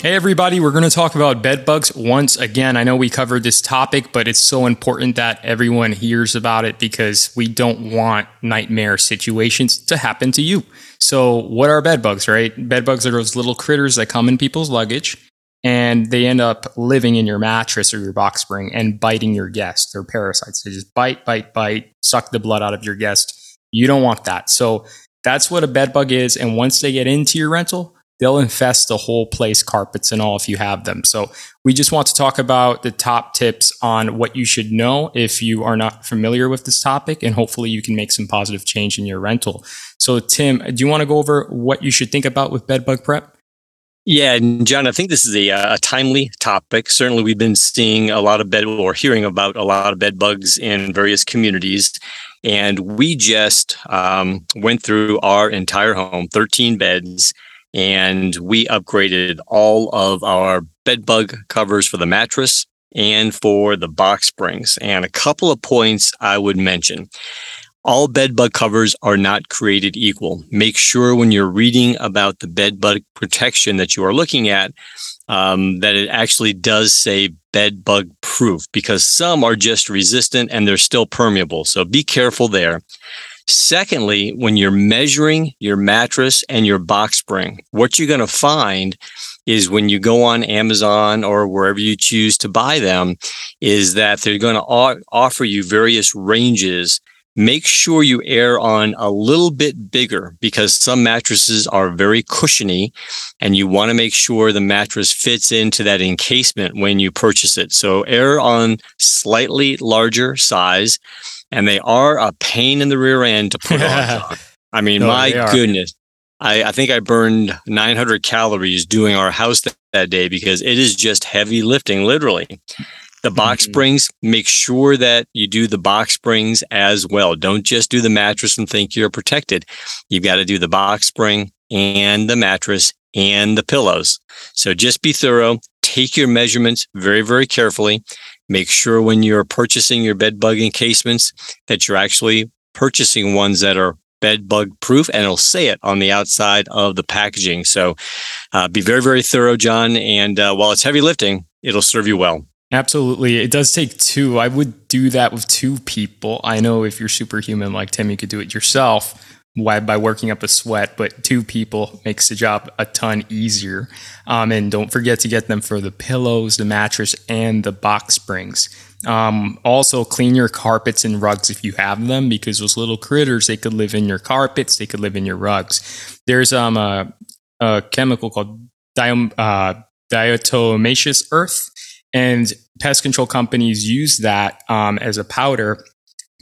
Hey, everybody, we're going to talk about bed bugs once again. I know we covered this topic, but it's so important that everyone hears about it because we don't want nightmare situations to happen to you. So, what are bed bugs, right? Bed bugs are those little critters that come in people's luggage and they end up living in your mattress or your box spring and biting your guest. They're parasites. They just bite, bite, bite, suck the blood out of your guest. You don't want that. So that's what a bed bug is. And once they get into your rental, they'll infest the whole place, carpets and all, if you have them. So we just want to talk about the top tips on what you should know if you are not familiar with this topic, and hopefully you can make some positive change in your rental. So, Tim, do you want to go over what you should think about with bed bug prep? Yeah, and John, I think this is a, a, timely topic. Certainly, we've been seeing a lot of bed or hearing about a lot of bed bugs in various communities. And we just um, went through our entire home, 13 beds, and we upgraded all of our bed bug covers for the mattress and for the box springs. And a couple of points I would mention. All bed bug covers are not created equal. Make sure when you're reading about the bed bug protection that you are looking at, um, that it actually does say bed bug proof because some are just resistant and they're still permeable. So be careful there. Secondly, when you're measuring your mattress and your box spring, what you're going to find is when you go on Amazon or wherever you choose to buy them, is that they're going to offer you various ranges make sure you err on a little bit bigger because some mattresses are very cushiony and you want to make sure the mattress fits into that encasement when you purchase it. So err on slightly larger size and they are a pain in the rear end to put on. I mean, no, my goodness. I, I, think I burned 900 calories doing our house that, that day because it is just heavy lifting, literally. The box mm-hmm. springs, make sure that you do the box springs as well. Don't just do the mattress and think you're protected. You've got to do the box spring and the mattress and the pillows. So just be thorough. Take your measurements very, very carefully. Make sure when you're purchasing your bed bug encasements that you're actually purchasing ones that are bed bug proof and it'll say it on the outside of the packaging. So uh, be very, very thorough, John. And uh, while it's heavy lifting, it'll serve you well. Absolutely. It does take two. I would do that with two people. I know if you're superhuman like Tim, you could do it yourself by working up a sweat, but two people makes the job a ton easier. Um, and don't forget to get them for the pillows, the mattress, and the box springs. Um, also, clean your carpets and rugs if you have them, because those little critters they could live in your carpets, they could live in your rugs. There's um a, a chemical called uh, diatomaceous earth and pest control companies use that um, as a powder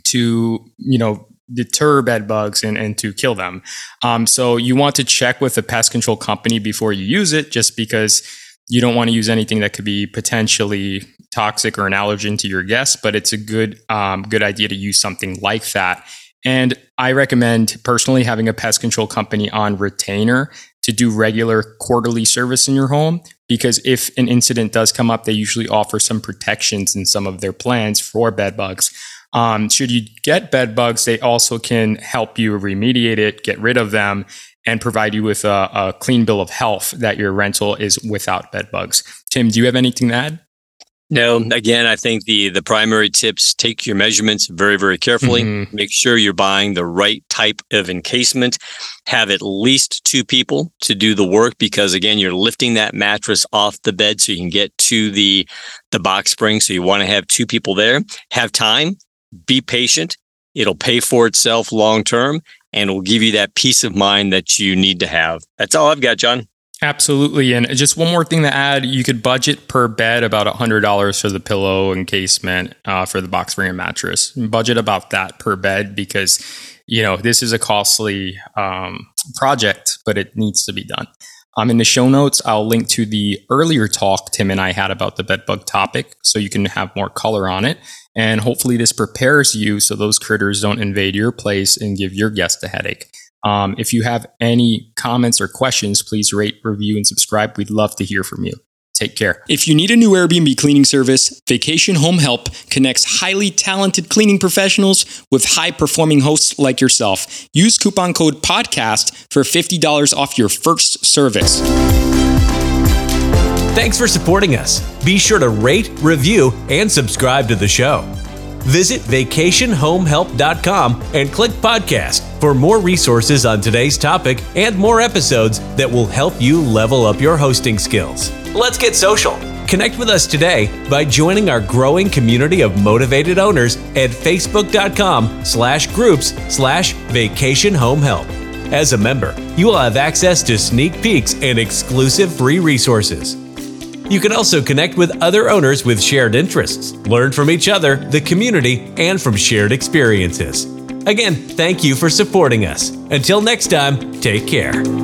to, you know, deter bed bugs and, and to kill them. Um, so you want to check with the pest control company before you use it, just because you don't want to use anything that could be potentially toxic or an allergen to your guests. But it's a good um, good idea to use something like that. And I recommend personally having a pest control company on retainer to do regular quarterly service in your home because if an incident does come up, they usually offer some protections in some of their plans for bed bugs. Um, should you get bed bugs, they also can help you remediate it, get rid of them, and provide you with a, a clean bill of health that your rental is without bed bugs. Tim, do you have anything to add? No, again, I think the the primary tips take your measurements very very carefully. Mm-hmm. Make sure you're buying the right type of encasement. Have at least two people to do the work because again, you're lifting that mattress off the bed so you can get to the the box spring. So you want to have two people there. Have time. Be patient. It'll pay for itself long term and will give you that peace of mind that you need to have. That's all I've got, John. Absolutely. And just one more thing to add you could budget per bed about $100 for the pillow encasement uh, for the box spring mattress. Budget about that per bed because, you know, this is a costly um, project, but it needs to be done. Um, in the show notes, I'll link to the earlier talk Tim and I had about the bedbug topic so you can have more color on it. And hopefully, this prepares you so those critters don't invade your place and give your guest a headache. Um, if you have any comments or questions, please rate, review, and subscribe. We'd love to hear from you. Take care. If you need a new Airbnb cleaning service, Vacation Home Help connects highly talented cleaning professionals with high performing hosts like yourself. Use coupon code PODCAST for $50 off your first service. Thanks for supporting us. Be sure to rate, review, and subscribe to the show. Visit vacationhomehelp.com and click podcast for more resources on today's topic and more episodes that will help you level up your hosting skills. Let's get social. Connect with us today by joining our growing community of motivated owners at facebook.com slash groups slash vacation home help. As a member, you will have access to sneak peeks and exclusive free resources. You can also connect with other owners with shared interests, learn from each other, the community, and from shared experiences. Again, thank you for supporting us. Until next time, take care.